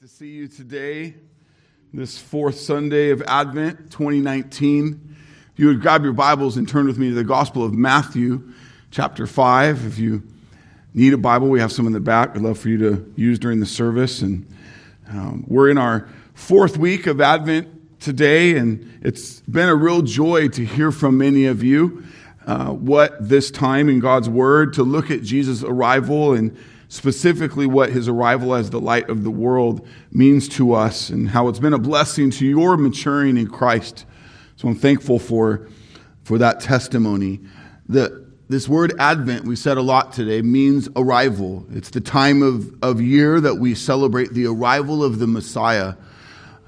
to see you today, this fourth Sunday of Advent 2019. If you would grab your Bibles and turn with me to the Gospel of Matthew, chapter 5. If you need a Bible, we have some in the back. We'd love for you to use during the service. And um, we're in our fourth week of Advent today, and it's been a real joy to hear from many of you uh, what this time in God's Word, to look at Jesus' arrival and specifically what his arrival as the light of the world means to us and how it's been a blessing to your maturing in Christ. So I'm thankful for, for that testimony. The, this word Advent, we said a lot today, means arrival. It's the time of, of year that we celebrate the arrival of the Messiah,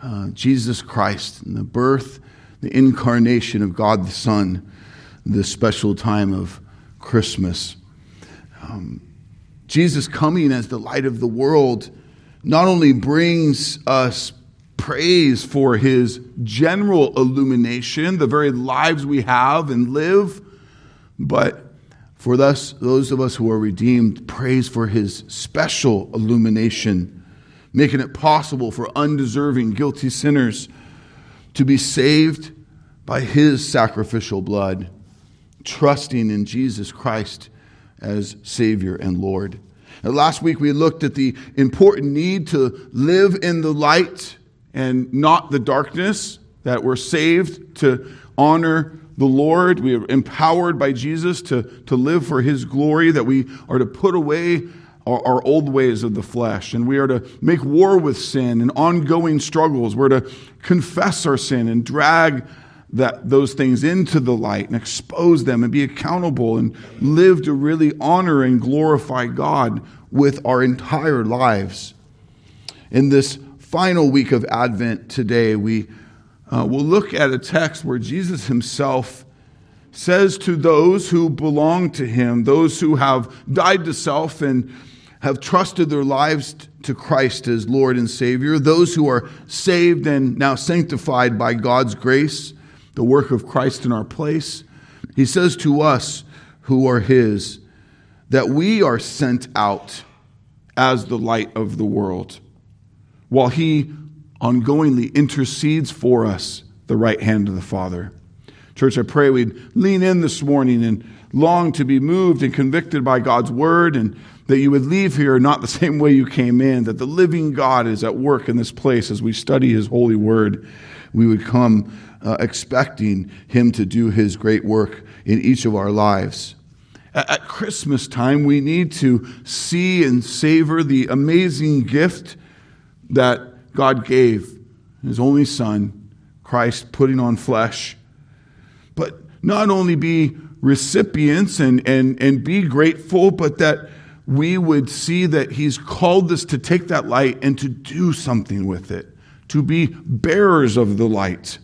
uh, Jesus Christ, and the birth, the incarnation of God the Son, this special time of Christmas. Um, Jesus coming as the light of the world not only brings us praise for his general illumination, the very lives we have and live, but for thus, those of us who are redeemed, praise for his special illumination, making it possible for undeserving, guilty sinners to be saved by his sacrificial blood, trusting in Jesus Christ as Savior and Lord. And last week we looked at the important need to live in the light and not the darkness, that we're saved to honor the Lord. We are empowered by Jesus to, to live for His glory, that we are to put away our, our, old ways of the flesh, and we are to make war with sin and ongoing struggles. We're to confess our sin and drag that those things into the light and expose them and be accountable and live to really honor and glorify God with our entire lives. In this final week of Advent today, we uh, will look at a text where Jesus himself says to those who belong to him, those who have died to self and have trusted their lives to Christ as Lord and Savior, those who are saved and now sanctified by God's grace the work of Christ in our place. He says to us who are His that we are sent out as the light of the world, while He ongoingly intercedes for us the right hand of the Father. Church, I pray we'd lean in this morning and long to be moved and convicted by God's word and that you would leave here not the same way you came in, that the living God is at work in this place as we study his holy word. We would come uh, expecting Him to do His great work in each of our lives. At, at Christmas time, we need to see and savor the amazing gift that God gave His only Son, Christ, putting on flesh. But not only be recipients and, and, and be grateful, but that we would see that He's called us to take that light and to do something with it, to be bearers of the light.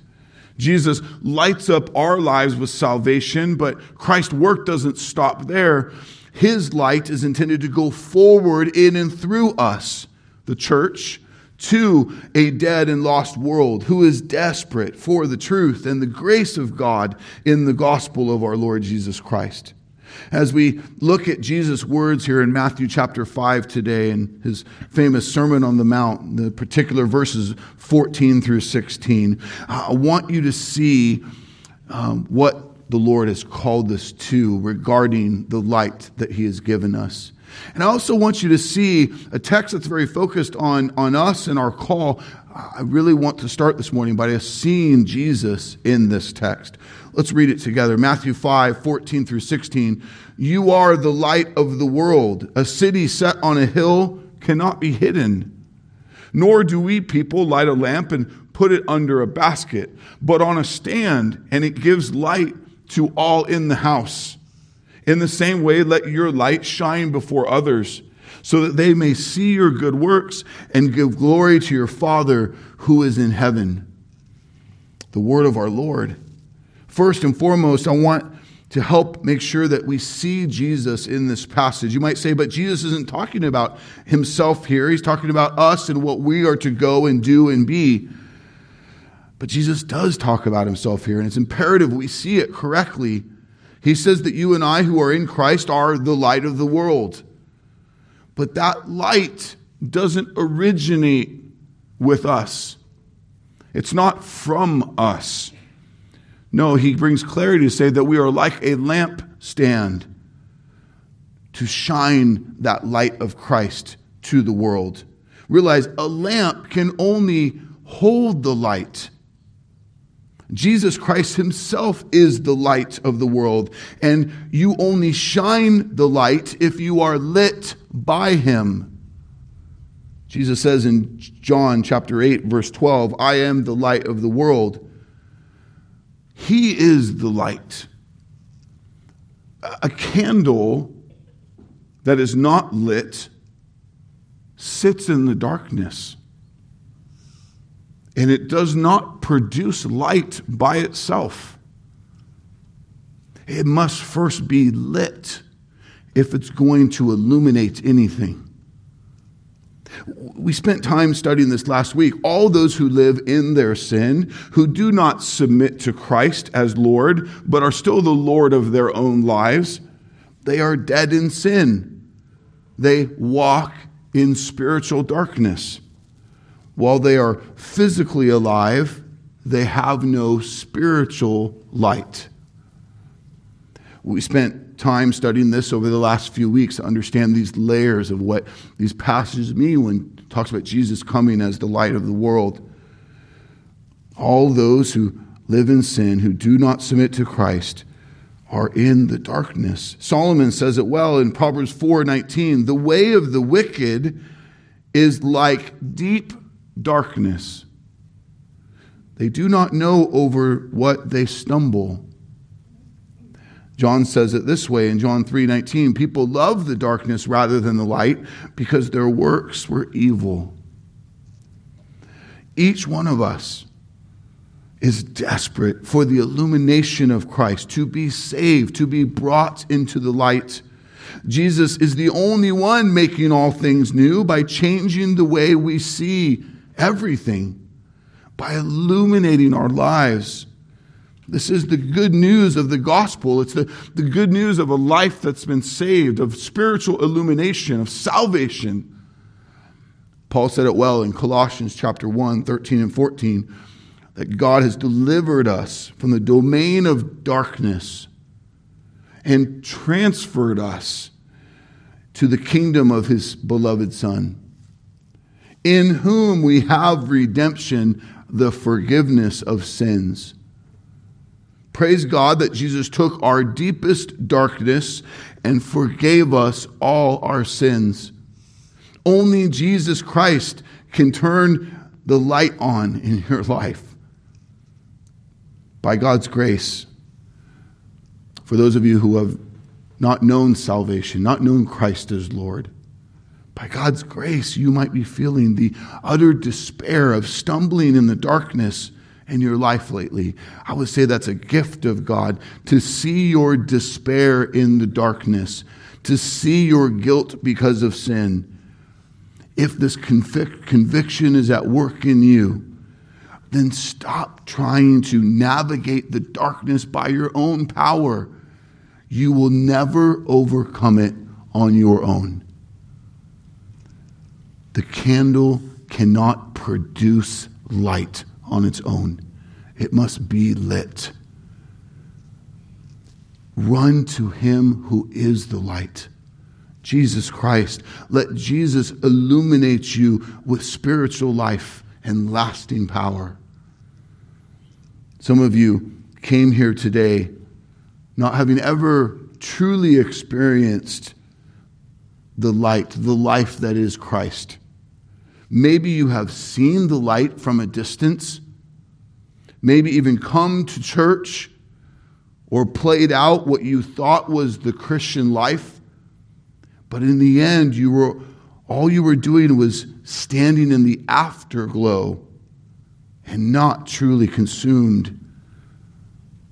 Jesus lights up our lives with salvation, but Christ's work doesn't stop there. His light is intended to go forward in and through us, the church, to a dead and lost world who is desperate for the truth and the grace of God in the gospel of our Lord Jesus Christ. As we look at Jesus' words here in Matthew chapter 5 today and his famous Sermon on the Mount, the particular verses 14 through 16, I want you to see um, what the Lord has called us to regarding the light that he has given us. And I also want you to see a text that's very focused on, on us and our call. I really want to start this morning by seeing Jesus in this text. Let's read it together. Matthew 5, 14 through 16. You are the light of the world. A city set on a hill cannot be hidden. Nor do we people light a lamp and put it under a basket, but on a stand, and it gives light to all in the house. In the same way, let your light shine before others, so that they may see your good works and give glory to your Father who is in heaven. The word of our Lord. First and foremost, I want to help make sure that we see Jesus in this passage. You might say, but Jesus isn't talking about himself here. He's talking about us and what we are to go and do and be. But Jesus does talk about himself here, and it's imperative we see it correctly. He says that you and I, who are in Christ, are the light of the world. But that light doesn't originate with us. It's not from us. No, he brings clarity to say that we are like a lampstand to shine that light of Christ to the world. Realize a lamp can only hold the light. Jesus Christ himself is the light of the world, and you only shine the light if you are lit by him. Jesus says in John chapter 8 verse 12, I am the light of the world. He is the light. A candle that is not lit sits in the darkness. And it does not produce light by itself. It must first be lit if it's going to illuminate anything. We spent time studying this last week. All those who live in their sin, who do not submit to Christ as Lord, but are still the Lord of their own lives, they are dead in sin. They walk in spiritual darkness. While they are physically alive, they have no spiritual light. We spent time studying this over the last few weeks to understand these layers of what these passages mean when it talks about Jesus coming as the light of the world. All those who live in sin, who do not submit to Christ, are in the darkness. Solomon says it well in Proverbs 4:19, "The way of the wicked is like deep darkness. They do not know over what they stumble." John says it this way in John 3:19, people love the darkness rather than the light because their works were evil. Each one of us is desperate for the illumination of Christ, to be saved, to be brought into the light. Jesus is the only one making all things new by changing the way we see everything, by illuminating our lives this is the good news of the gospel. It's the, the good news of a life that's been saved, of spiritual illumination, of salvation. Paul said it well in Colossians chapter 1, 13 and 14, that God has delivered us from the domain of darkness and transferred us to the kingdom of his beloved Son, in whom we have redemption, the forgiveness of sins Praise God that Jesus took our deepest darkness and forgave us all our sins. Only Jesus Christ can turn the light on in your life. By God's grace, for those of you who have not known salvation, not known Christ as Lord, by God's grace, you might be feeling the utter despair of stumbling in the darkness in your life lately. I would say that's a gift of God to see your despair in the darkness, to see your guilt because of sin. If this convic- conviction is at work in you, then stop trying to navigate the darkness by your own power. You will never overcome it on your own. The candle cannot produce light on its own, it must be lit. Run to him who is the light. Jesus Christ. Let Jesus illuminate you with spiritual life and lasting power. Some of you came here today not having ever truly experienced the light, the life that is Christ. Maybe you have seen the light from a distance maybe even come to church or played out what you thought was the Christian life. But in the end, you were all you were doing was standing in the afterglow and not truly consumed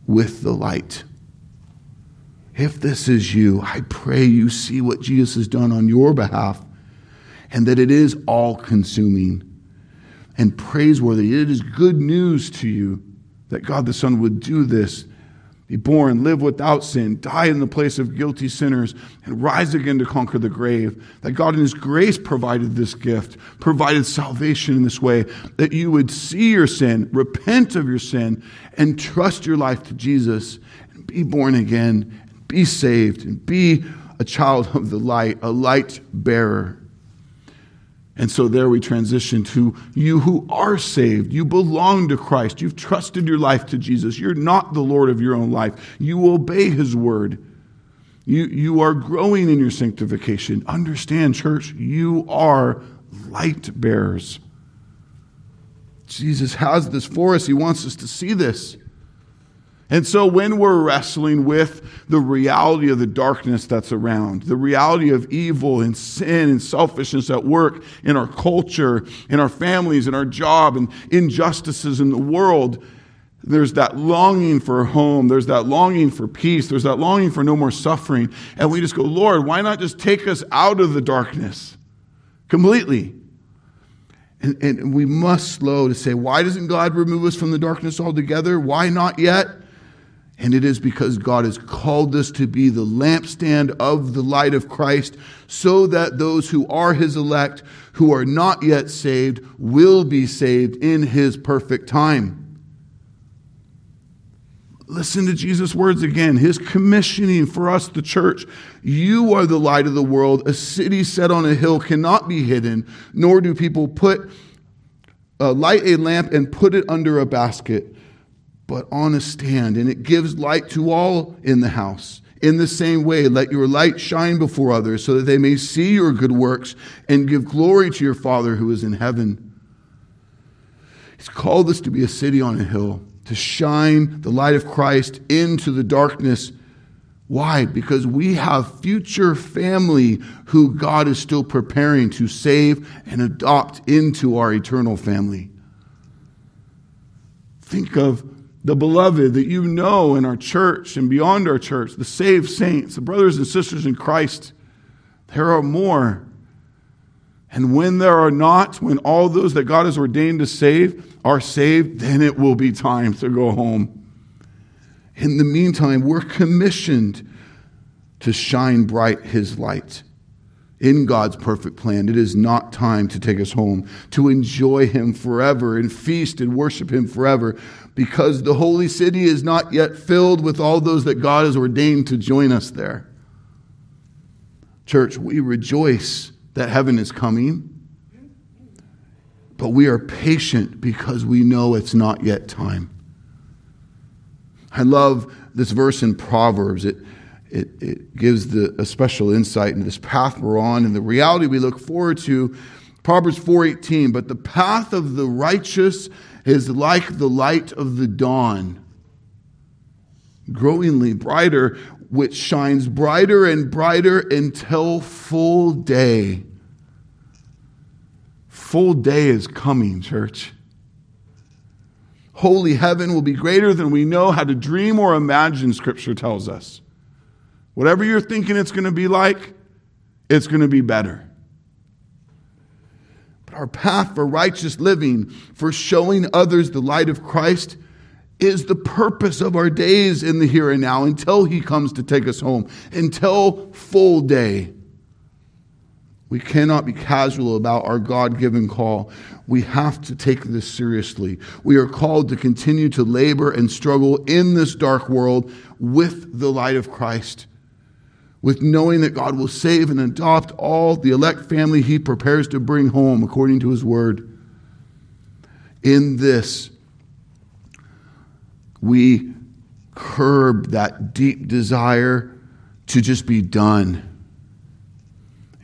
with the light. If this is you, I pray you see what Jesus has done on your behalf and that it is all consuming and praiseworthy. It is good news to you that God the Son would do this be born, live without sin, die in the place of guilty sinners, and rise again to conquer the grave. That God in His grace provided this gift, provided salvation in this way, that you would see your sin, repent of your sin, and trust your life to Jesus, and be born again, be saved, and be a child of the light, a light bearer. And so there we transition to you who are saved. You belong to Christ. You've trusted your life to Jesus. You're not the Lord of your own life. You obey his word. You, you are growing in your sanctification. Understand, church, you are light bearers. Jesus has this for us. He wants us to see this. And so, when we're wrestling with the reality of the darkness that's around, the reality of evil and sin and selfishness at work in our culture, in our families, in our job, and injustices in the world, there's that longing for home. There's that longing for peace. There's that longing for no more suffering. And we just go, Lord, why not just take us out of the darkness completely? And, and we must slow to say, why doesn't God remove us from the darkness altogether? Why not yet? And it is because God has called us to be the lampstand of the light of Christ, so that those who are his elect, who are not yet saved, will be saved in his perfect time. Listen to Jesus' words again, his commissioning for us, the church. You are the light of the world. A city set on a hill cannot be hidden, nor do people put uh, light a lamp and put it under a basket but on a stand, and it gives light to all in the house. In the same way, let your light shine before others, so that they may see your good works and give glory to your Father who is in heaven. He's called us to be a city on a hill, to shine the light of Christ into the darkness. Why? Because we have future family who God is still preparing to save and adopt into our eternal family. Think of the beloved that you know in our church and beyond our church, the saved saints, the brothers and sisters in Christ. There are more. And when there are not, when all those that God has ordained to save are saved, then it will be time to go home. In the meantime, we're commissioned to shine bright his light in God's perfect plan. It is not time to take us home, to enjoy him forever and feast and worship him forever because the holy city is not yet filled with all those that God has ordained to join us there. Church, we rejoice that heaven is coming, but we are patient because we know it's not yet time. I love this verse in Proverbs. It, it, it gives the, a special insight into this path we're on and the reality we look forward to. Proverbs 4:18, but the path of the righteous is like the light of the dawn, growingly brighter, which shines brighter and brighter until full day. Full day is coming, church. Holy heaven will be greater than we know how to dream or imagine, Scripture tells us. Whatever you're thinking it's going to be like, it's going to be better our path for righteous living, for showing others the light of Christ, is the purpose of our days in the here and now until He comes to take us home, until full day. We cannot be casual about our God given call. We have to take this seriously. We are called to continue to labor and struggle in this dark world with the light of Christ with knowing that God will save and adopt all the elect family he prepares to bring home according to his word. In this, we curb that deep desire to just be done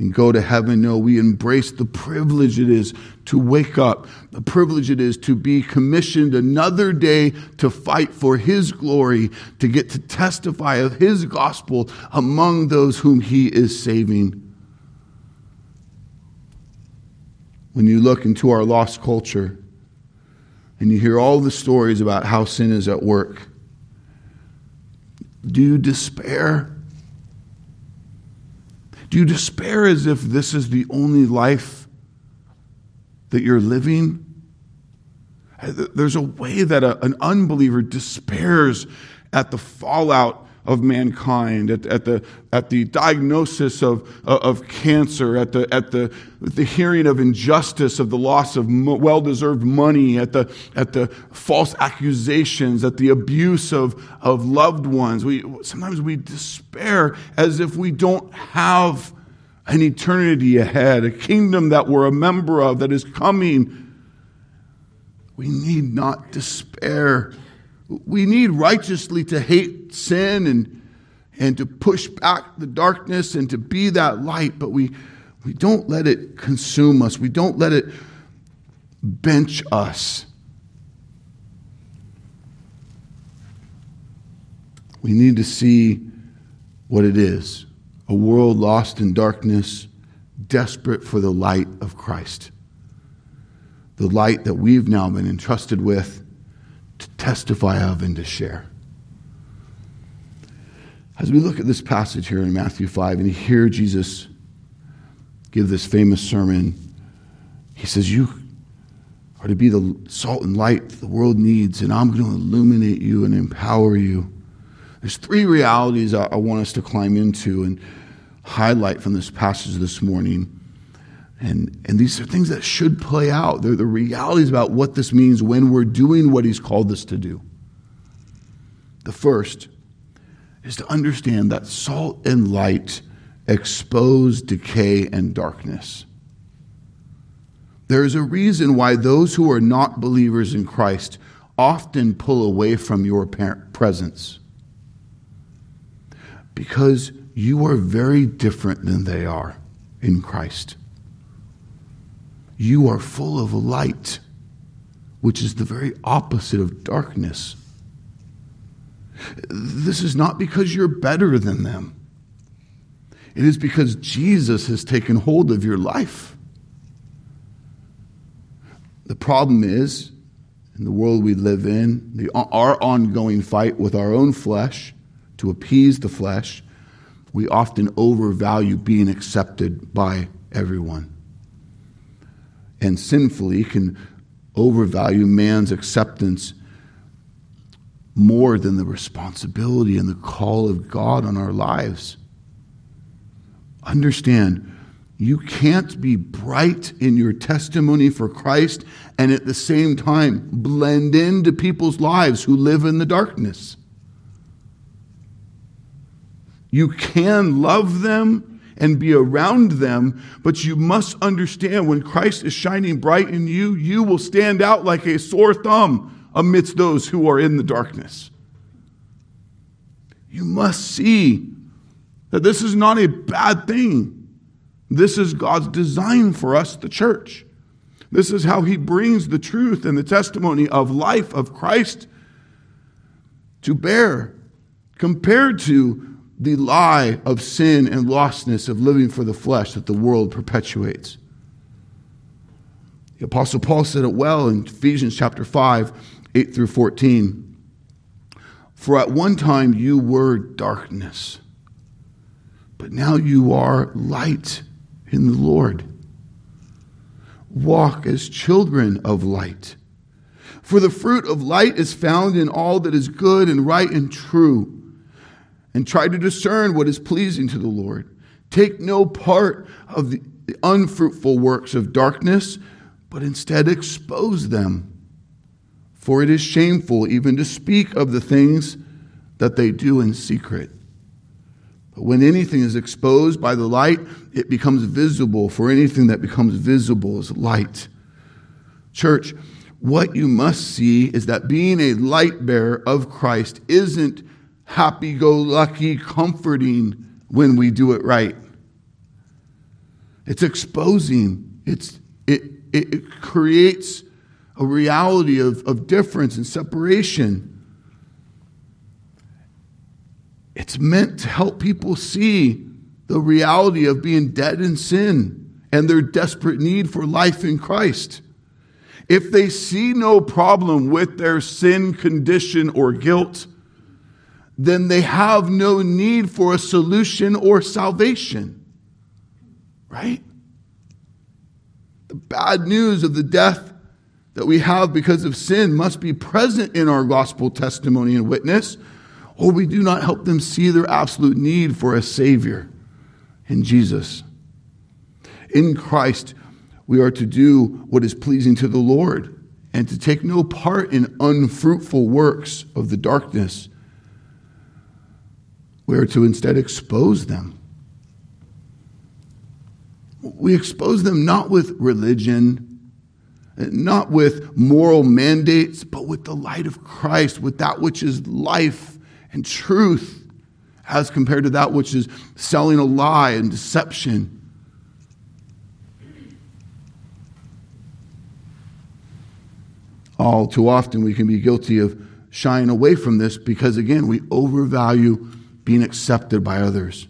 and go to heaven. No, we embrace the privilege it is to wake up, the privilege it is to be commissioned another day to fight for His glory, to get to testify of His gospel among those whom He is saving. When you look into our lost culture and you hear all the stories about how sin is at work, do you despair? Do you despair as if this is the only life that you're living? Uh, there's a way that a, an unbeliever despairs at the fallout of mankind, at, at, the, at the diagnosis of, uh, of cancer, at the, at the, the hearing of injustice, of the loss of well deserved money, at the, at the false accusations, at the abuse of, of loved ones. We, sometimes we despair as if we don't have an eternity ahead, a kingdom that we're a member of that is coming. We need not despair we need righteously to hate sin and, and to push back the darkness and to be that light, but we, we don't let it consume us. We don't let it bench us. We need to see what it is a world lost in darkness, desperate for the light of Christ. The light that we've now been entrusted with to testify of and to share. As we look at this passage here in Matthew 5 and hear Jesus give this famous sermon, he says, You are to be the salt and light the world needs, and I'm going to illuminate you and empower you. There's three realities I want us to climb into and highlight from this passage this morning. And, and these are things that should play out. They're the realities about what this means when we're doing what He's called us to do. The first is to understand that salt and light expose decay and darkness. There is a reason why those who are not believers in Christ often pull away from your presence. Because you are very different than they are in Christ you are full of light, which is the very opposite of darkness. This is not because you're better than them. It is because Jesus has taken hold of your life. The problem is, in the world we live in, the, our ongoing fight with our own flesh to appease the flesh, we often overvalue being accepted by everyone and sinfully can overvalue man's acceptance more than the responsibility and the call of God on our lives. Understand, you can't be bright in your testimony for Christ and at the same time blend into people's lives who live in the darkness. You can love them and be around them. But you must understand when Christ is shining bright in you, you will stand out like a sore thumb amidst those who are in the darkness. You must see that this is not a bad thing. This is God's design for us, the church. This is how He brings the truth and the testimony of life of Christ to bear compared to the lie of sin and lostness of living for the flesh that the world perpetuates. The Apostle Paul said it well in Ephesians chapter 5, 8 through 14. For at one time you were darkness, but now you are light in the Lord. Walk as children of light. For the fruit of light is found in all that is good and right and true and try to discern what is pleasing to the Lord. Take no part of the unfruitful works of darkness, but instead expose them. For it is shameful even to speak of the things that they do in secret. But when anything is exposed by the light, it becomes visible, for anything that becomes visible is light. Church, what you must see is that being a light bearer of Christ isn't happy go lucky, comforting when we do it right. It's exposing, it's, it, it, it creates a reality of, of difference and separation. It's meant to help people see the reality of being dead in sin and their desperate need for life in Christ. If they see no problem with their sin condition or guilt, then they have no need for a solution or salvation. Right? The bad news of the death that we have because of sin must be present in our gospel testimony and witness, or we do not help them see their absolute need for a Savior in Jesus. In Christ, we are to do what is pleasing to the Lord and to take no part in unfruitful works of the darkness. We are to instead expose them. We expose them not with religion, not with moral mandates, but with the light of Christ, with that which is life and truth, as compared to that which is selling a lie and deception. All too often, we can be guilty of shying away from this because, again, we overvalue being accepted by others.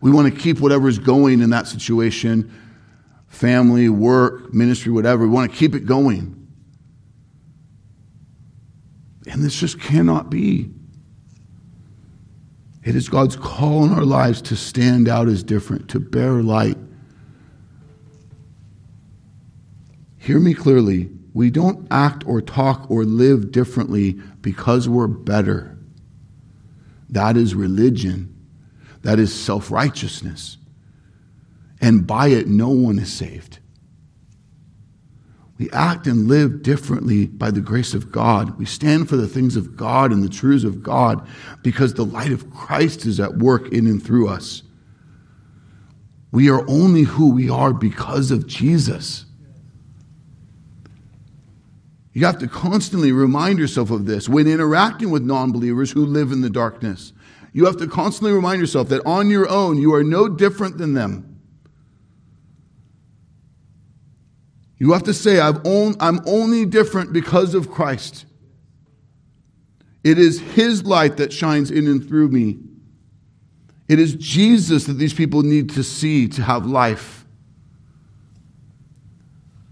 We want to keep whatever's going in that situation family, work, ministry, whatever. We want to keep it going. And this just cannot be. It is God's call in our lives to stand out as different, to bear light. Hear me clearly. We don't act or talk or live differently because we're better. That is religion. That is self righteousness. And by it, no one is saved. We act and live differently by the grace of God. We stand for the things of God and the truths of God because the light of Christ is at work in and through us. We are only who we are because of Jesus. You have to constantly remind yourself of this when interacting with non believers who live in the darkness. You have to constantly remind yourself that on your own, you are no different than them. You have to say, i am only different because of Christ. It is His light that shines in and through me. It is Jesus that these people need to see to have life.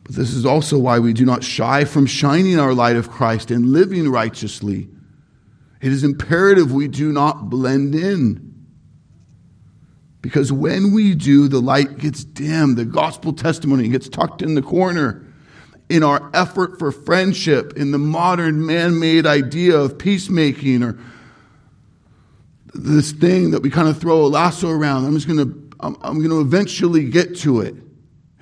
But this is also why we do not shy from shining our light of Christ and living righteously. It is imperative we do not blend in. Because when we do, the light gets dim, the gospel testimony gets tucked in the corner. In our effort for friendship, in the modern man made idea of peacemaking, or this thing that we kind of throw a lasso around, I'm just going to, I'm, I'm going to eventually get to it.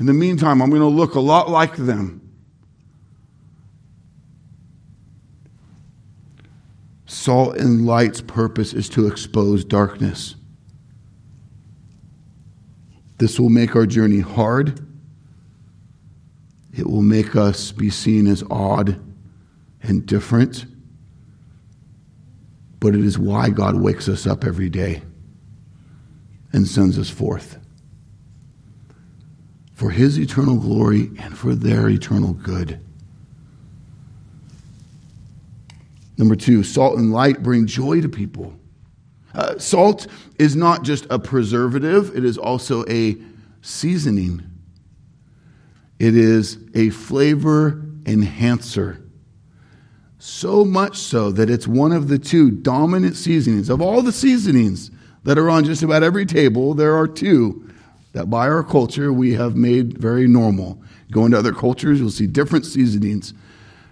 In the meantime, I'm going to look a lot like them. Salt and light's purpose is to expose darkness. This will make our journey hard. It will make us be seen as odd and different. But it is why God wakes us up every day and sends us forth for his eternal glory and for their eternal good. Number two, salt and light bring joy to people. Uh, salt is not just a preservative, it is also a seasoning. It is a flavor enhancer. So much so that it's one of the two dominant seasonings. Of all the seasonings that are on just about every table, there are two that by our culture we have made very normal. Go into other cultures, you'll see different seasonings.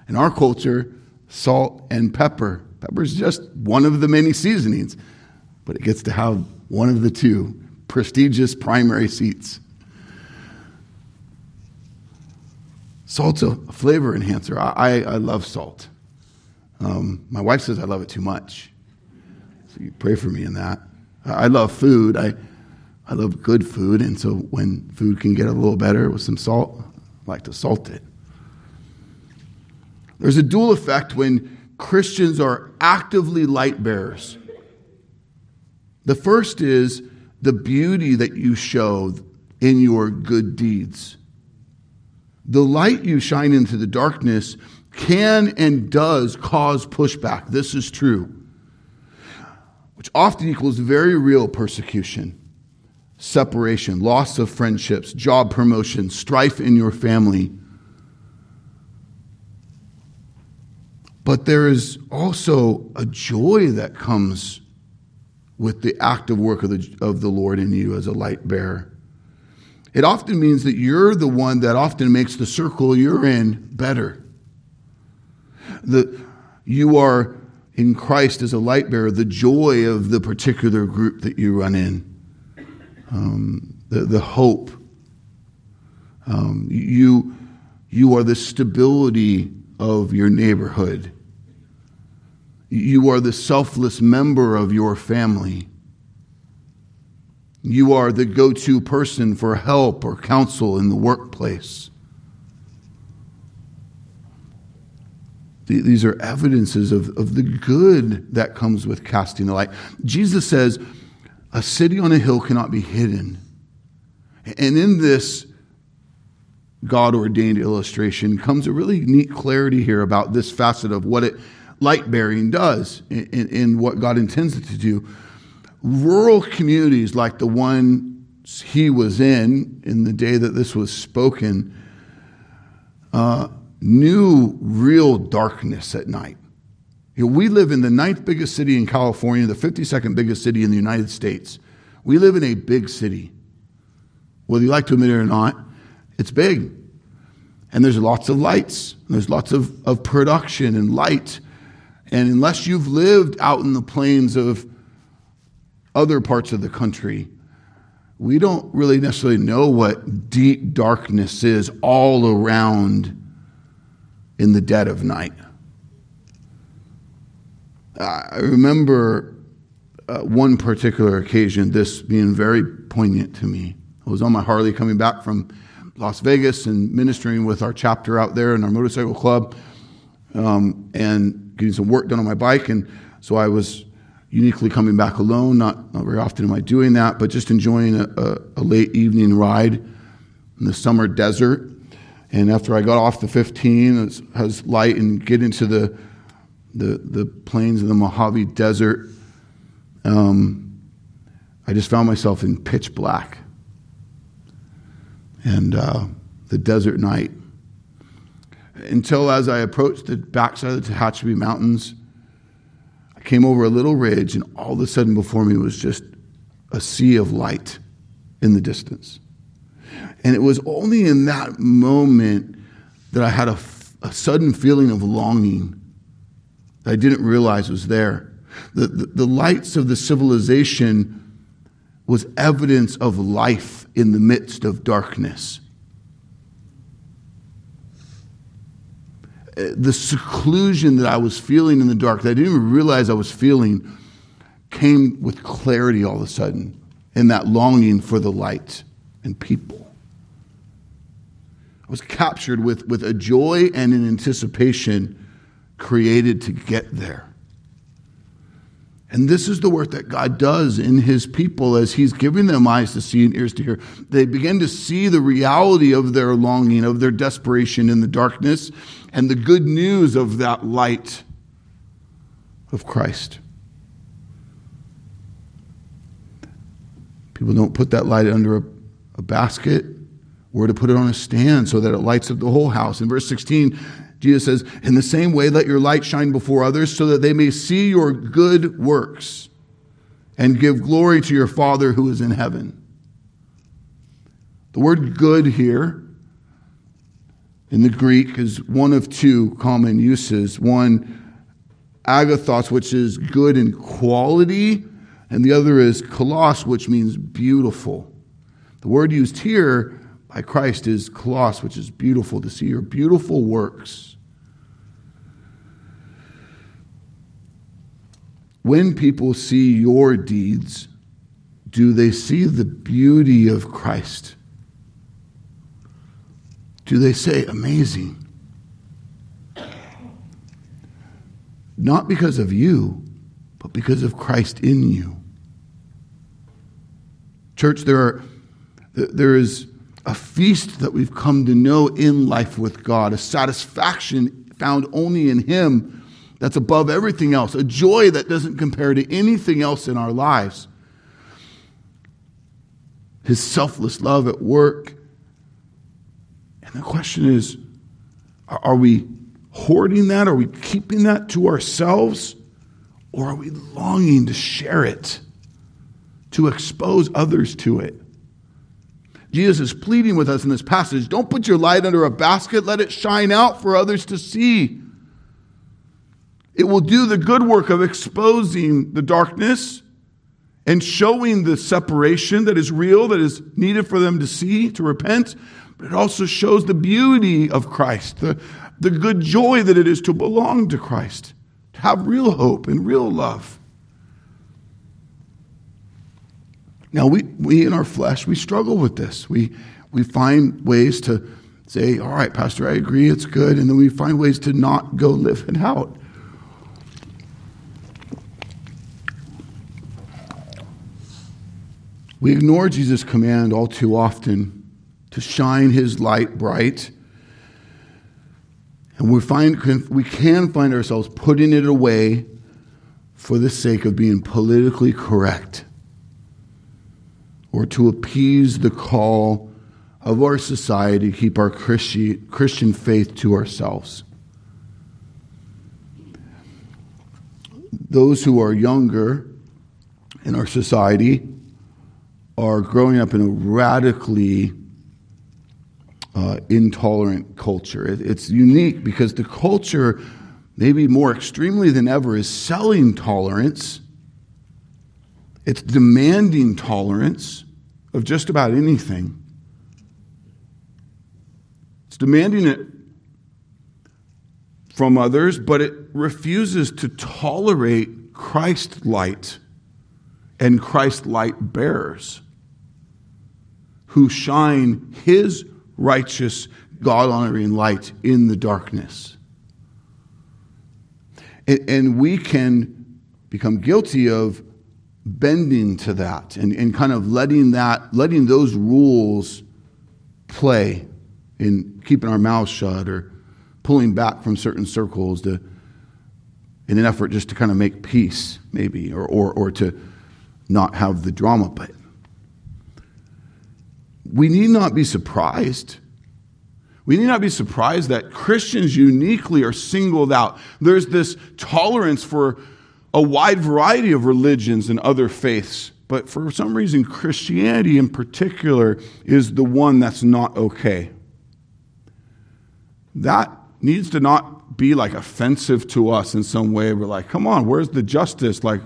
In our culture, salt and pepper. Pepper is just one of the many seasonings, but it gets to have one of the two prestigious primary seats. Salt's a flavor enhancer. I, I, I love salt. Um, my wife says I love it too much. So you pray for me in that. I love food. I, I love good food, and so when food can get a little better with some salt, I like to salt it. There's a dual effect when Christians are actively light bearers. The first is the beauty that you show in your good deeds. The light you shine into the darkness can and does cause pushback. This is true, which often equals very real persecution separation, loss of friendships, job promotion, strife in your family. But there is also a joy that comes with the active work of the, of the Lord in you as a light bearer. It often means that you're the one that often makes the circle you're in better. The, you are in Christ as a light bearer, the joy of the particular group that you run in, um, the, the hope. Um, you, you are the stability of your neighborhood. You are the selfless member of your family. You are the go to person for help or counsel in the workplace. These are evidences of, of the good that comes with casting the light. Jesus says, A city on a hill cannot be hidden. And in this God ordained illustration comes a really neat clarity here about this facet of what it light bearing does in, in, what God intends it to do. Rural communities like the one he was in in the day that this was spoken uh, knew real darkness at night. You know, we live in the ninth biggest city in California, the 52nd biggest city in the United States. We live in a big city. Whether you like to admit it or not, it's big. And there's lots of lights, there's lots of, of production and light. And unless you've lived out in the plains of other parts of the country, we don't really necessarily know what deep darkness is all around in the dead of night. I remember uh, one particular occasion, this being very poignant to me. I was on my Harley coming back from Las Vegas and ministering with our chapter out there in our motorcycle club um, and getting some work done on my bike. And so I was uniquely coming back alone. Not, not very often am I doing that, but just enjoying a, a, a late evening ride in the summer desert. And after I got off the 15, it has light and get into the, the, the plains of the Mojave Desert, um, I just found myself in pitch black. And uh, the desert night. Until as I approached the backside of the Tehachapi Mountains, I came over a little ridge, and all of a sudden before me was just a sea of light in the distance. And it was only in that moment that I had a, a sudden feeling of longing that I didn't realize was there. The, the, the lights of the civilization was evidence of life in the midst of darkness. Uh, the seclusion that I was feeling in the dark, that I didn't even realize I was feeling, came with clarity all of a sudden in that longing for the light and people. I was captured with, with a joy and an anticipation created to get there. And this is the work that God does in his people as he's giving them eyes to see and ears to hear. They begin to see the reality of their longing, of their desperation in the darkness, and the good news of that light of Christ. People don't put that light under a, a basket we're to put it on a stand so that it lights up the whole house. In verse 16, Jesus says, In the same way, let your light shine before others so that they may see your good works and give glory to your Father who is in heaven. The word good here in the Greek is one of two common uses. One, agathos, which is good in quality, and the other is kalos, which means beautiful. The word used here by Christ is kalos, which is beautiful to see your beautiful works. When people see your deeds, do they see the beauty of Christ? Do they say, amazing? Not because of you, but because of Christ in you. Church, there are there is a feast that we've come to know in life with God, a satisfaction found only in Him that's above everything else, a joy that doesn't compare to anything else in our lives. His selfless love at work. And the question is are we hoarding that? Are we keeping that to ourselves? Or are we longing to share it, to expose others to it? Jesus is pleading with us in this passage don't put your light under a basket, let it shine out for others to see. It will do the good work of exposing the darkness and showing the separation that is real, that is needed for them to see, to repent. But it also shows the beauty of Christ, the, the good joy that it is to belong to Christ, to have real hope and real love. Now, we, we in our flesh, we struggle with this. We, we find ways to say, all right, Pastor, I agree, it's good. And then we find ways to not go live it out. We ignore Jesus' command all too often to shine his light bright. And we, find, we can find ourselves putting it away for the sake of being politically correct or to appease the call of our society to keep our Christian faith to ourselves. Those who are younger in our society are growing up in a radically uh, intolerant culture. It, it's unique because the culture, maybe more extremely than ever, is selling tolerance. It's demanding tolerance of just about anything. It's demanding it from others, but it refuses to tolerate Christ light and Christ light bearers who shine his righteous, God honoring light in the darkness. And, we can become guilty of bending to that and, and kind of letting that, letting those rules play in keeping our mouths shut or pulling back from certain circles to, in an effort just to kind of make peace, maybe, or, or, or to not have the drama. But we need not be surprised. We need not be surprised that Christians uniquely are singled out. There's this tolerance for a wide variety of religions and other faiths, but for some reason, Christianity in particular is the one that's not okay. That needs to not be like offensive to us in some way. We're like, come on, where's the justice? Like,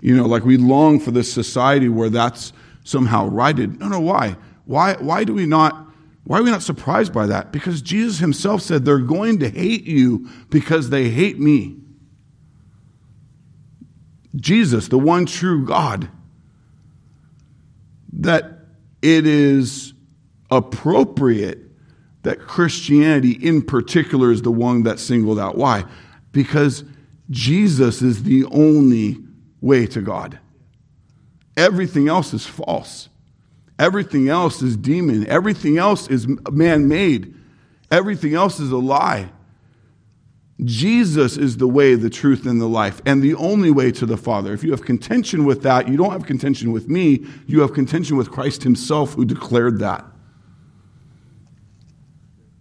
you know, like we long for this society where that's somehow righted. No, no, why? Why, why do we not, why are we not surprised by that? Because Jesus himself said they're going to hate you because they hate me. Jesus, the one true God, that it is appropriate that Christianity in particular is the one that's singled out. Why? Because Jesus is the only way to God. Everything else is false. Everything else is demon. Everything else is man made. Everything else is a lie. Jesus is the way, the truth, and the life, and the only way to the Father. If you have contention with that, you don't have contention with me, you have contention with Christ Himself who declared that.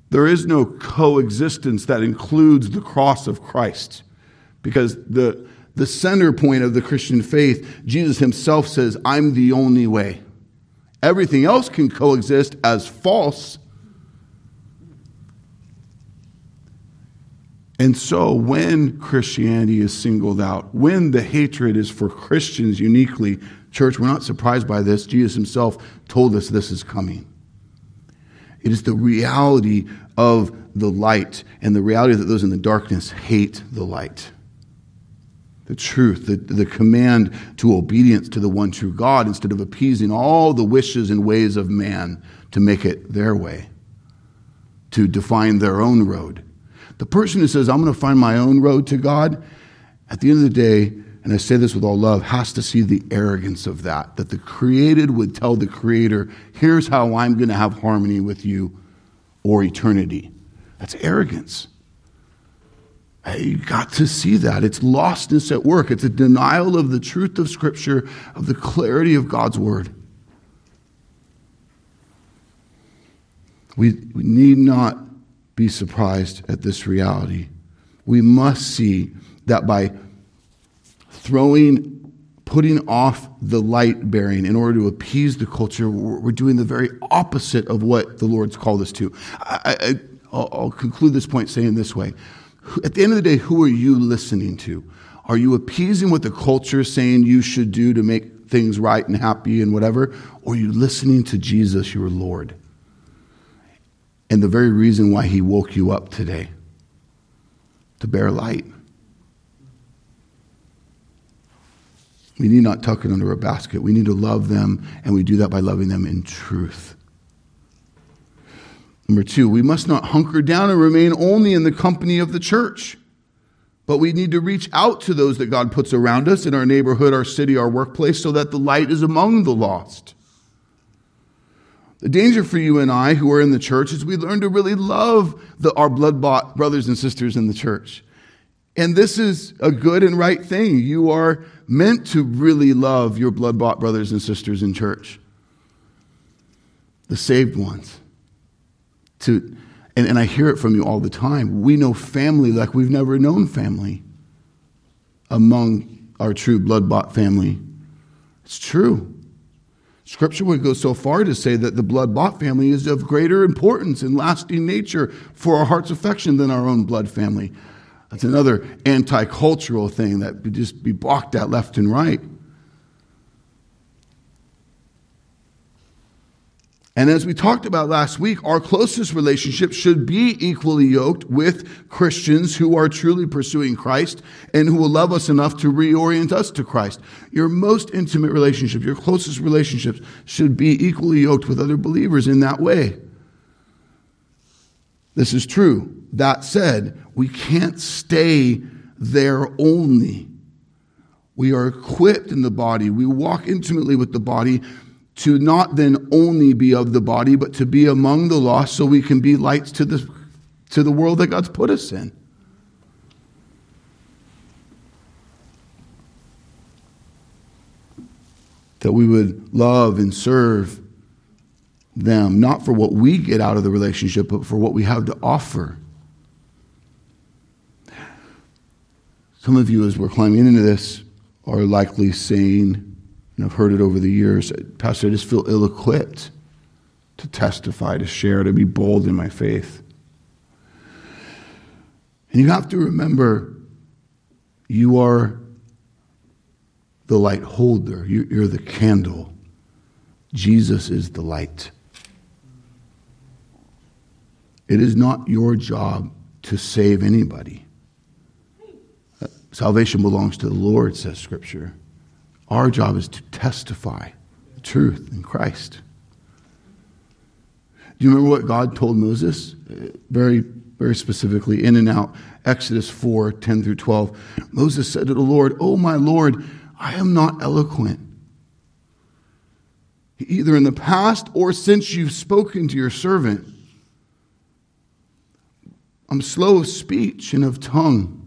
There is no coexistence that includes the cross of Christ because the, the center point of the Christian faith, Jesus Himself says, I'm the only way. Everything else can coexist as false. And so, when Christianity is singled out, when the hatred is for Christians uniquely, church, we're not surprised by this. Jesus himself told us this is coming. It is the reality of the light and the reality that those in the darkness hate the light the truth, the, the command to obedience to the one true God instead of appeasing all the wishes and ways of man to make it their way, to define their own road. The person who says, I'm going to find my own road to God, at the end of the day, and I say this with all love, has to see the arrogance of that. That the created would tell the creator, here's how I'm going to have harmony with you or eternity. That's arrogance. You got to see that. It's lostness at work. It's a denial of the truth of Scripture, of the clarity of God's Word. We, we need not be surprised at this reality. We must see that by throwing, putting off the light bearing in order to appease the culture, we're doing the very opposite of what the Lord's called us to. I, I, I'll conclude this point saying this way at the end of the day, who are you listening to? Are you appeasing what the culture is saying you should do to make things right and happy and whatever? Or are you listening to Jesus, your Lord? And the very reason why he woke you up today to bear light. We need not tuck it under a basket. We need to love them, and we do that by loving them in truth. Number two, we must not hunker down and remain only in the company of the church, but we need to reach out to those that God puts around us in our neighborhood, our city, our workplace, so that the light is among the lost. The danger for you and I who are in the church is we learn to really love the, our blood bought brothers and sisters in the church. And this is a good and right thing. You are meant to really love your blood bought brothers and sisters in church, the saved ones to, and, and I hear it from you all the time. We know family like we've never known family among our true blood bought family. It's true. Scripture would go so far to say that the blood bought family is of greater importance and lasting nature for our heart's affection than our own blood family. That's another anti cultural thing that would just be balked at left and right. And as we talked about last week, our closest relationship should be equally yoked with Christians who are truly pursuing Christ and who will love us enough to reorient us to Christ. Your most intimate relationship, your closest relationships should be equally yoked with other believers in that way. This is true. That said, we can't stay there only. We are equipped in the body. We walk intimately with the body to not then only be of the body, but to be among the lost so we can be lights to the, to the world that God's put us in. That we would love and serve them, not for what we get out of the relationship, but for what we have to offer. Some of you, as we're climbing into this, are likely saying, and I've heard it over the years, Pastor, I just feel ill equipped to testify, to share, to be bold in my faith. And you have to remember you are the light holder, you're the candle. Jesus is the light. It is not your job to save anybody. Salvation belongs to the Lord, says Scripture. Our job is to testify the truth in Christ. Do you remember what God told Moses? Uh, very, very specifically, in and out. Exodus 4 10 through 12. Moses said to the Lord, Oh, my Lord, I am not eloquent. Either in the past or since you've spoken to your servant. I'm slow of speech and of tongue.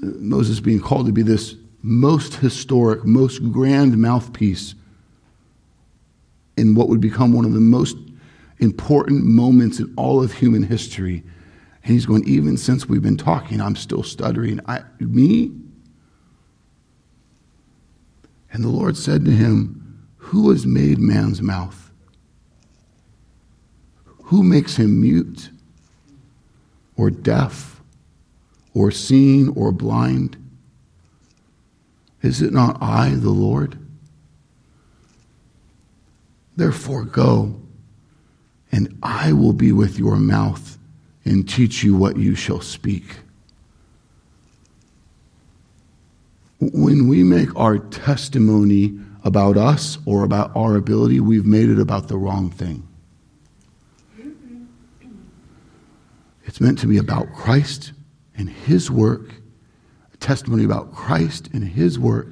Moses being called to be this most historic, most grand mouthpiece in what would become one of the most important moments in all of human history. And he's going, even since we've been talking, I'm still stuttering. I, me? And the Lord said to him, Who has made man's mouth? Who makes him mute or deaf? Or seeing or blind? Is it not I, the Lord? Therefore, go, and I will be with your mouth and teach you what you shall speak. When we make our testimony about us or about our ability, we've made it about the wrong thing. It's meant to be about Christ and his work, a testimony about Christ and his work,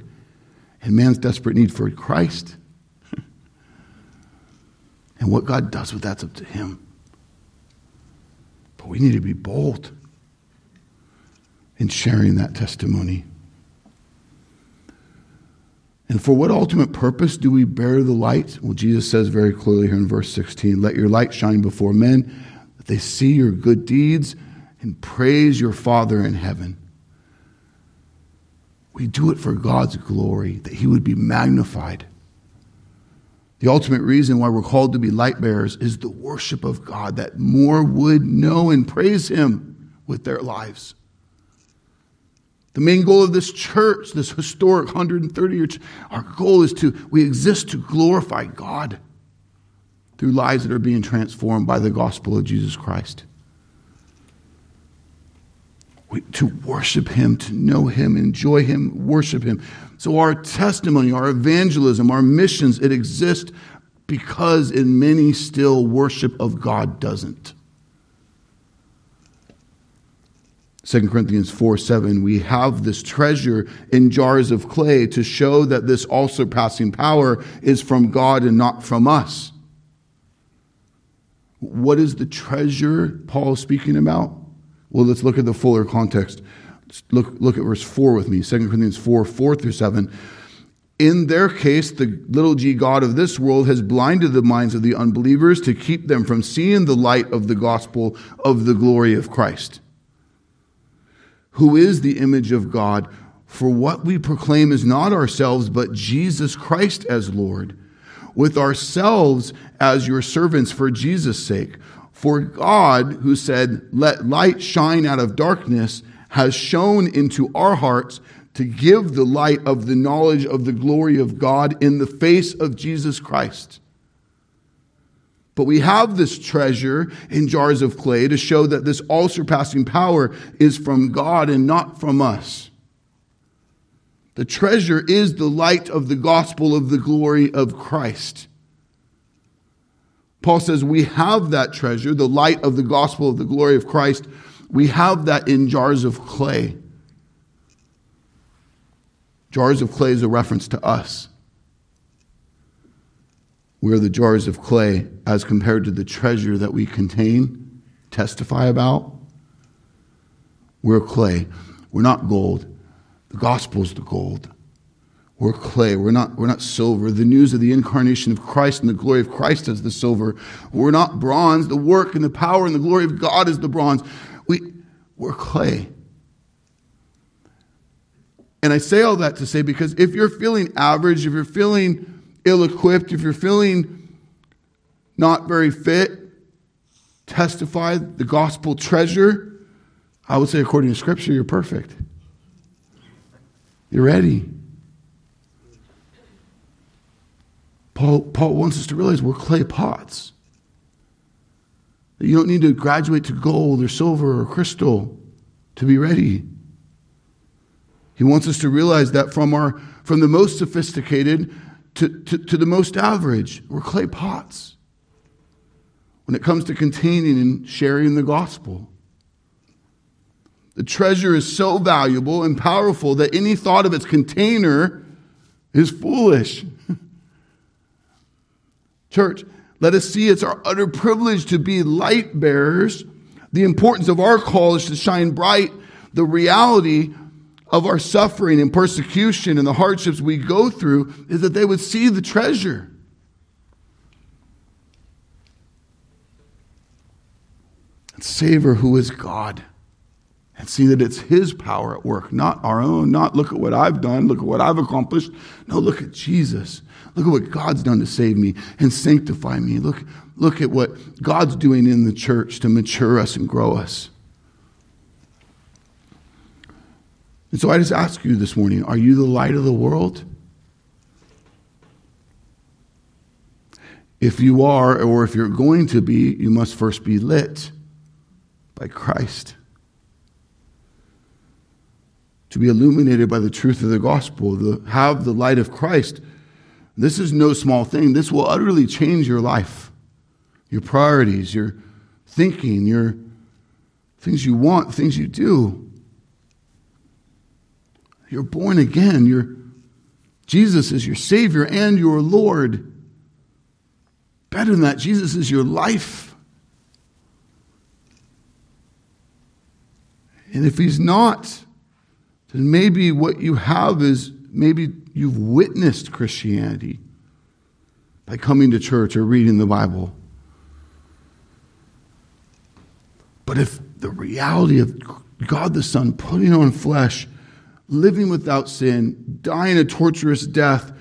and man's desperate need for Christ. and what God does with that's up to him. But we need to be bold in sharing that testimony. And for what ultimate purpose do we bear the light? Well, Jesus says very clearly here in verse 16 let your light shine before men, that they see your good deeds and praise your Father in heaven. We do it for God's glory, that He would be magnified. The ultimate reason why we're called to be light bearers is the worship of God, that more would know and praise Him with their lives. The main goal of this church, this historic 130 year, our goal is to, we exist to glorify God through lives that are being transformed by the gospel of Jesus Christ. To worship Him, to know Him, enjoy Him, worship Him. So our testimony, our evangelism, our missions, it exists because in many still worship of God doesn't. 2 Corinthians 4 7, we have this treasure in jars of clay to show that this all surpassing power is from God and not from us. What is the treasure Paul is speaking about? Well, let's look at the fuller context. Look, look at verse 4 with me 2 Corinthians 4 4 through 7. In their case, the little g God of this world has blinded the minds of the unbelievers to keep them from seeing the light of the gospel of the glory of Christ who is the image of God. For what we proclaim is not ourselves, but Jesus Christ as Lord, with ourselves as your servants for Jesus' sake. For God, who said, Let light shine out of darkness, has shone into our hearts to give the light of the knowledge of the glory of God in the face of Jesus Christ. But we have this treasure in jars of clay to show that this all surpassing power is from God and not from us. The treasure is the light of the gospel of the glory of Christ. Paul says we have that treasure, the light of the gospel of the glory of Christ. We have that in jars of clay. Jars of clay is a reference to us. We're the jars of clay as compared to the treasure that we contain, testify about. We're clay. We're not gold. The gospel's the gold. We're clay. We're not, we're not silver. The news of the incarnation of Christ and the glory of Christ is the silver. We're not bronze. The work and the power and the glory of God is the bronze. We, we're clay. And I say all that to say because if you're feeling average, if you're feeling ill equipped, if you're feeling not very fit, testify the gospel treasure, I would say, according to Scripture, you're perfect. You're ready. Paul, Paul wants us to realize we're clay pots. That you don't need to graduate to gold or silver or crystal to be ready. He wants us to realize that from, our, from the most sophisticated to, to, to the most average. We're clay pots when it comes to containing and sharing the gospel. The treasure is so valuable and powerful that any thought of its container is foolish. Church, let us see it's our utter privilege to be light bearers. The importance of our call is to shine bright the reality of our suffering and persecution and the hardships we go through is that they would see the treasure. And savor who is God and see that it's His power at work, not our own. Not look at what I've done, look at what I've accomplished. No, look at Jesus. Look at what God's done to save me and sanctify me. Look, look at what God's doing in the church to mature us and grow us. And so I just ask you this morning are you the light of the world? If you are, or if you're going to be, you must first be lit by Christ. To be illuminated by the truth of the gospel, to have the light of Christ. This is no small thing. This will utterly change your life, your priorities, your thinking, your things you want, things you do. You're born again. You're, Jesus is your Savior and your Lord. Better than that, Jesus is your life. And if He's not, then maybe what you have is maybe you've witnessed Christianity by coming to church or reading the Bible. But if the reality of God the Son putting on flesh living without sin, dying a torturous death,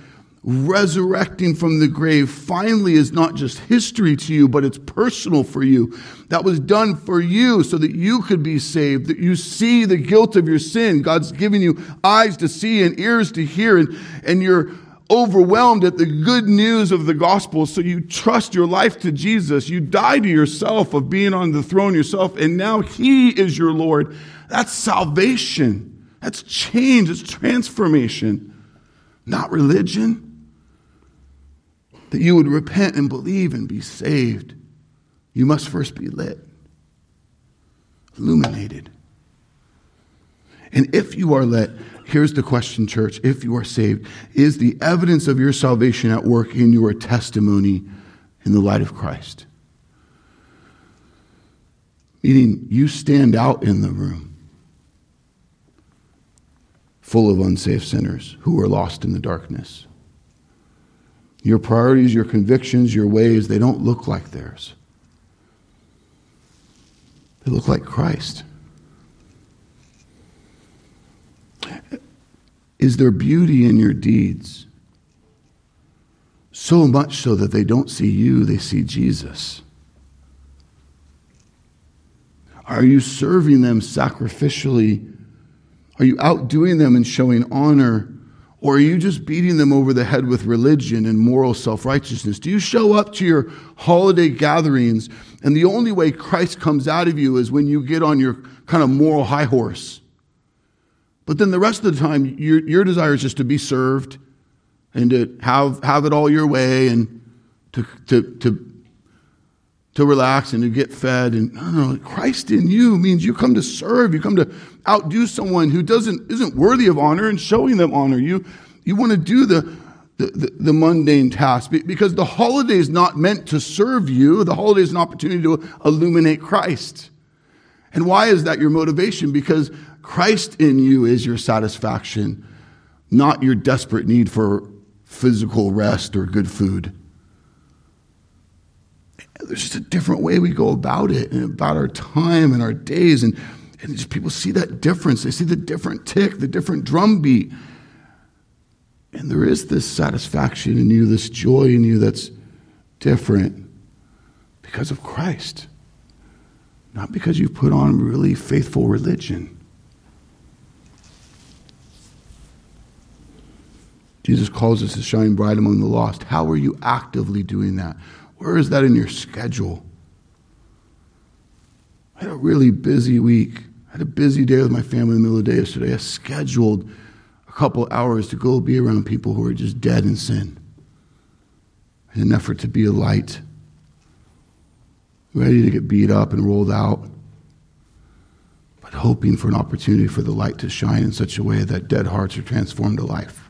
resurrecting from the grave finally is not just history to you, but it's personal for you. That was done for you so that you could be saved, that you see the guilt of your sin. God's given you eyes to see and ears to hear, and, and you're overwhelmed at the good news of the gospel. So you trust your life to Jesus. You die to yourself of being on the throne yourself, and now He is your Lord. That's salvation. That's change. It's transformation, not religion that you would repent and believe and be saved, you must first be lit, illuminated. And if you are lit, here's the question, church if you are saved, is the evidence of your salvation at work in your testimony in the light of Christ? Meaning, you stand out in the room full of unsafe sinners who are lost in the darkness. Your priorities, your convictions, your ways, they don't look like theirs. They look like Christ. Is there beauty in your deeds? So much so that they don't see you, they see Jesus. Are you serving them sacrificially? Are you outdoing them and showing honor or are you just beating them over the head with religion and moral self righteousness? Do you show up to your holiday gatherings and the only way Christ comes out of you is when you get on your kind of moral high horse? But then the rest of the time, your, your desire is just to be served and to have, have it all your way and to, to, to, to relax and to get fed. And no, no, Christ in you means you come to serve. You come to outdo someone who doesn't, isn't worthy of honor and showing them honor. You, you want to do the, the, the, the mundane task because the holiday is not meant to serve you. The holiday is an opportunity to illuminate Christ. And why is that your motivation? Because Christ in you is your satisfaction, not your desperate need for physical rest or good food. There's just a different way we go about it and about our time and our days. And and just people see that difference. They see the different tick, the different drum beat. And there is this satisfaction in you, this joy in you that's different because of Christ, not because you put on really faithful religion. Jesus calls us to shine bright among the lost. How are you actively doing that? Where is that in your schedule? I had a really busy week. I had a busy day with my family in the middle of the day yesterday. I scheduled a couple hours to go be around people who are just dead in sin in an effort to be a light, ready to get beat up and rolled out, but hoping for an opportunity for the light to shine in such a way that dead hearts are transformed to life.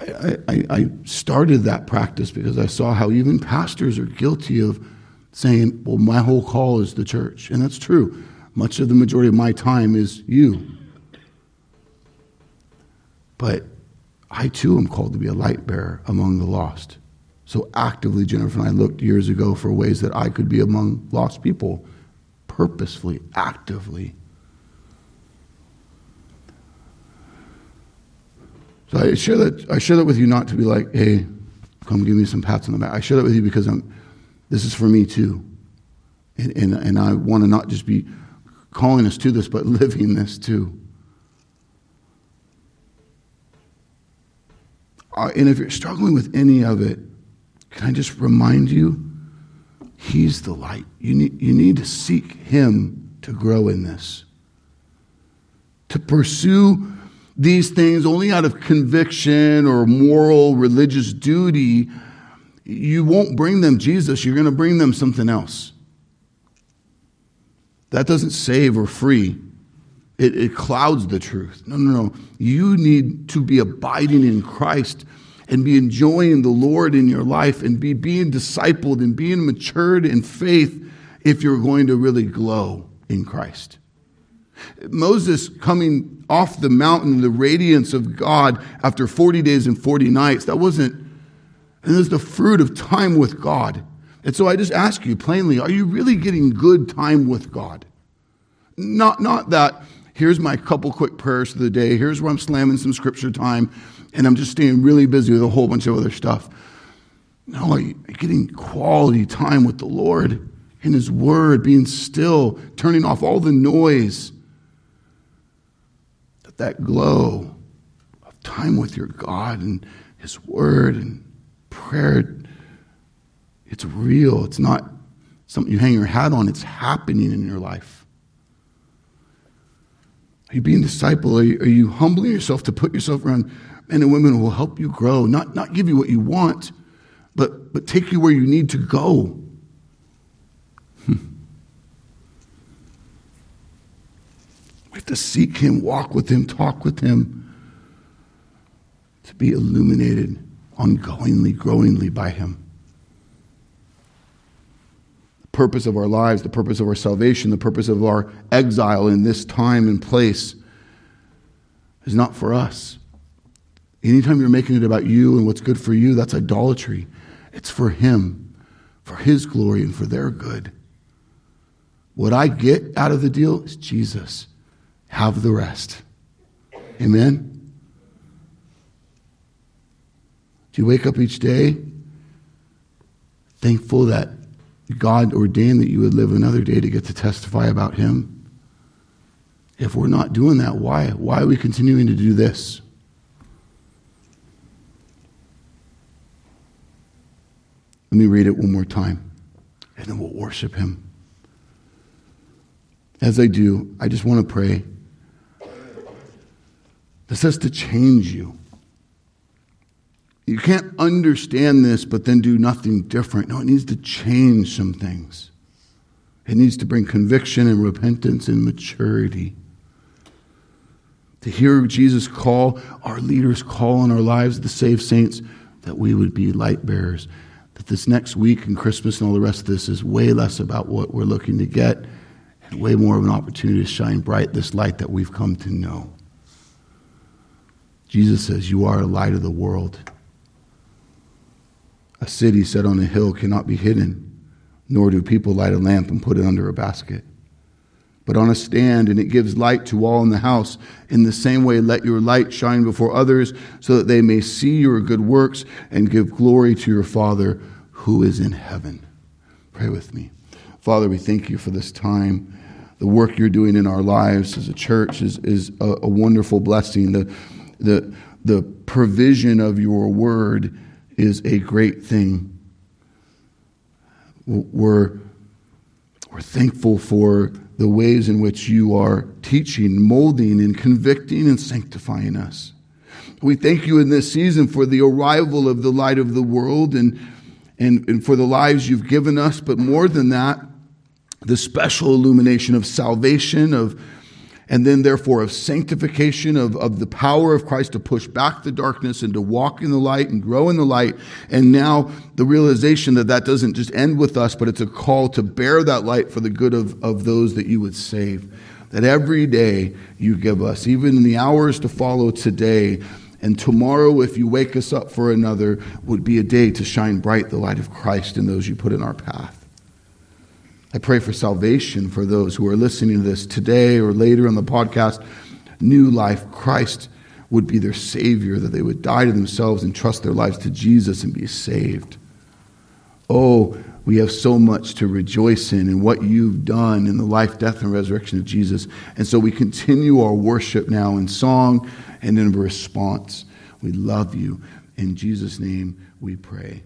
I, I, I started that practice because I saw how even pastors are guilty of saying, well, my whole call is the church. And that's true. Much of the majority of my time is you. But I too am called to be a light bearer among the lost. So actively, Jennifer and I looked years ago for ways that I could be among lost people, purposefully, actively. So I share that I share that with you not to be like, hey, come give me some pats on the back. I share that with you because I'm this is for me too. And, and, and I want to not just be calling us to this, but living this too. Uh, and if you're struggling with any of it, can I just remind you? He's the light. You need, you need to seek Him to grow in this. To pursue these things only out of conviction or moral religious duty you won't bring them Jesus, you're going to bring them something else. That doesn't save or free. It, it, clouds the truth. No, no, no. You need to be abiding in Christ and be enjoying the Lord in your life and be being discipled and being matured in faith if you're going to really glow in Christ. Moses coming off the mountain, the radiance of God after 40 days and 40 nights, that wasn't and there's the fruit of time with God. And so I just ask you plainly, are you really getting good time with God? Not, not that here's my couple quick prayers of the day, here's where I'm slamming some scripture time, and I'm just staying really busy with a whole bunch of other stuff. No, you getting quality time with the Lord in His Word, being still, turning off all the noise. That glow of time with your God and His Word and prayer, it's real. It's not something you hang your hat on, it's happening in your life. Are you being a disciple? Are you, are you humbling yourself to put yourself around men and women who will help you grow, not, not give you what you want, but, but take you where you need to go? Hmm. We have to seek Him, walk with Him, talk with Him, to be illuminated ongoingly, growingly by Him The purpose of our lives, the purpose of our salvation, the purpose of our exile in this time and place is not for us. Anytime you're making it about you and what's good for you, that's idolatry. It's for Him, for His glory, and for their good. What I get out of the deal is Jesus. Have the rest. Amen? Do you wake up each day thankful that God ordained that you would live another day to get to testify about Him. If we're not doing that, why? Why are we continuing to do this? Let me read it one more time, and then we'll worship Him. As I do, I just want to pray. This has to change you. You can't understand this, but then do nothing different. No, it needs to change some things. It needs to bring conviction and repentance and maturity. To hear Jesus call, our leaders call on our lives, the saved saints, that we would be light bearers. That this next week and Christmas and all the rest of this is way less about what we're looking to get and way more of an opportunity to shine bright this light that we've come to know. Jesus says, You are a light of the world. A city set on a hill cannot be hidden, nor do people light a lamp and put it under a basket, but on a stand, and it gives light to all in the house. In the same way, let your light shine before others, so that they may see your good works and give glory to your Father who is in heaven. Pray with me. Father, we thank you for this time. The work you're doing in our lives as a church is, is a, a wonderful blessing. The, the, the provision of your word is a great thing. We're, we're thankful for the ways in which you are teaching, molding, and convicting and sanctifying us. We thank you in this season for the arrival of the light of the world and, and, and for the lives you've given us, but more than that, the special illumination of salvation, of and then therefore of sanctification, of, of the power of Christ to push back the darkness and to walk in the light and grow in the light. And now the realization that that doesn't just end with us, but it's a call to bear that light for the good of, of those that you would save. That every day you give us, even in the hours to follow today, and tomorrow, if you wake us up for another, would be a day to shine bright the light of Christ in those you put in our path. I pray for salvation for those who are listening to this today or later on the podcast. New life, Christ would be their Savior, that they would die to themselves and trust their lives to Jesus and be saved. Oh, we have so much to rejoice in in what you've done in the life, death, and resurrection of Jesus. And so we continue our worship now in song and in response. We love you. In Jesus' name we pray.